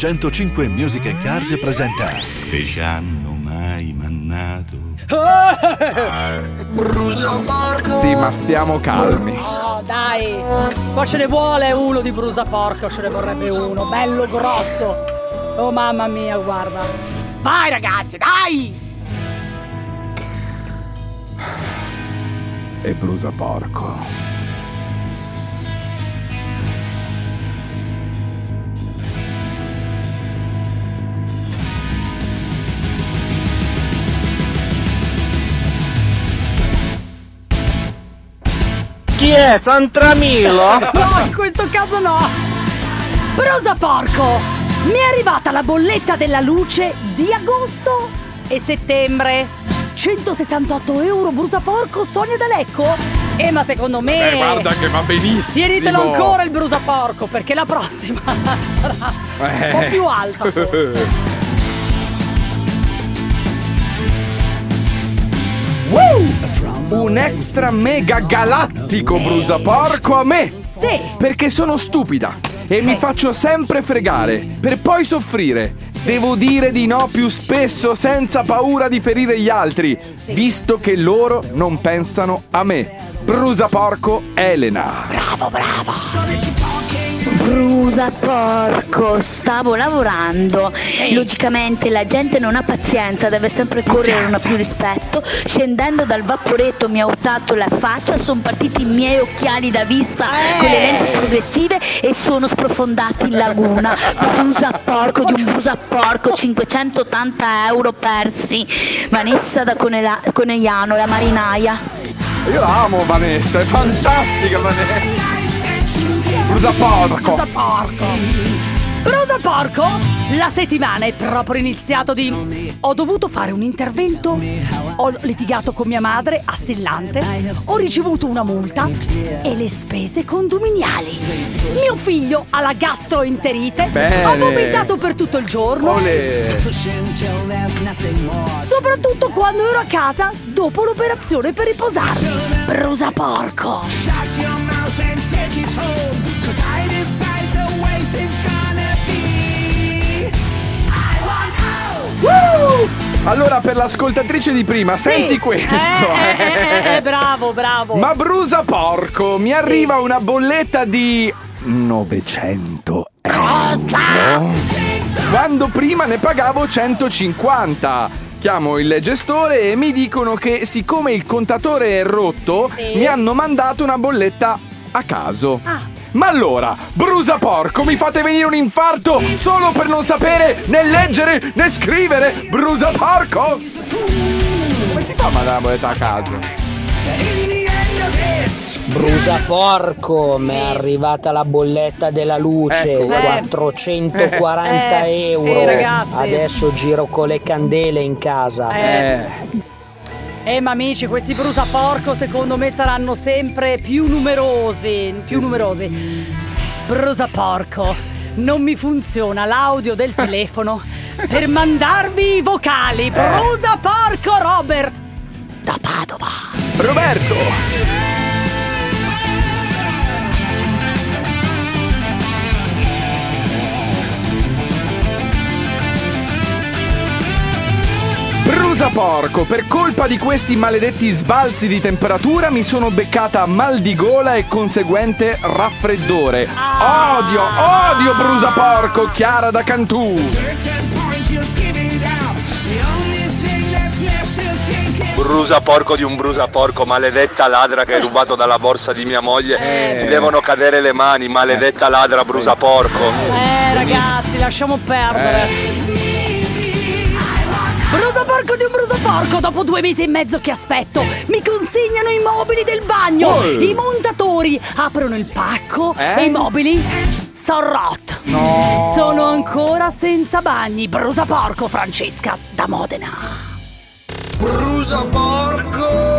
105 Music and Cars presenta Che ci hanno mai mannato Sì, ma stiamo calmi. Oh, dai, qua ce ne vuole uno di brusa porco, ce ne vorrebbe uno, bello grosso. Oh mamma mia, guarda. Vai ragazzi, dai! E brusa porco. Chi è? Santramilo? No, in questo caso no! Brusa porco! Mi è arrivata la bolletta della luce di agosto e settembre. 168 euro brusa porco Sonia D'Alecco? Eh, ma secondo me... Eh, guarda che va benissimo. Tienitelo ancora il brusa porco perché la prossima sarà un po' Eh. più alta forse. Un extra mega galattico brusa porco a me. Sì, Perché sono stupida e mi faccio sempre fregare per poi soffrire. Devo dire di no più spesso senza paura di ferire gli altri, visto che loro non pensano a me. Brusa porco Elena. Brusa porco, stavo lavorando. Logicamente la gente non ha pazienza, deve sempre correre, non ha più rispetto. Scendendo dal vaporetto mi ha urtato la faccia, sono partiti i miei occhiali da vista con le lenti progressive e sono sprofondati in laguna. Brusa porco di un brusa porco, 580 euro persi. Vanessa da Conela- Conegliano, la marinaia. Io amo Vanessa, è fantastica Vanessa. Brusa porco. brusa porco! Brusa porco! La settimana è proprio iniziato di... Ho dovuto fare un intervento, ho litigato con mia madre, assillante, ho ricevuto una multa e le spese condominiali. Mio figlio ha la gastroenterite, Bene. ho vomitato per tutto il giorno, Ole. soprattutto quando ero a casa dopo l'operazione per riposarmi. Brusa porco! Allora per l'ascoltatrice di prima, senti Sì. questo. Eh, eh, eh, eh, bravo, bravo. Ma brusa porco, mi arriva una bolletta di 900 euro. Quando prima ne pagavo 150. Chiamo il gestore e mi dicono che siccome il contatore è rotto, Sì. mi hanno mandato una bolletta a caso. Ah. Ma allora, brusa porco, mi fate venire un infarto solo per non sapere né leggere né scrivere? Brusa porco! Come si fa a mandare la bolletta a caso? Brusa porco, mi è arrivata la bolletta della luce, Ecco. Eh. 440 Eh, euro. eh. Adesso giro con le candele in casa. Eh. Eh ma amici, questi brusa porco secondo me saranno sempre più numerosi, più numerosi. Brusa porco, non mi funziona l'audio del telefono per mandarvi i vocali. Brusa porco Robert da Padova. Roberto! Brusa porco, per colpa di questi maledetti sbalzi di temperatura mi sono beccata mal di gola e conseguente raffreddore. Odio, odio brusa porco, Chiara da Cantù. Brusa porco di un brusa porco, maledetta ladra che hai rubato dalla borsa di mia moglie. Ti devono cadere le mani, maledetta ladra brusa porco. Eh ragazzi, lasciamo perdere. Brusa porco di un brusa porco, dopo due mesi e mezzo che aspetto, mi consegnano i mobili del bagno. Oh. I montatori aprono il pacco Eh? e i mobili sono rot. No. Sono ancora senza bagni. Brusa porco, Francesca, da Modena. Brusa porco!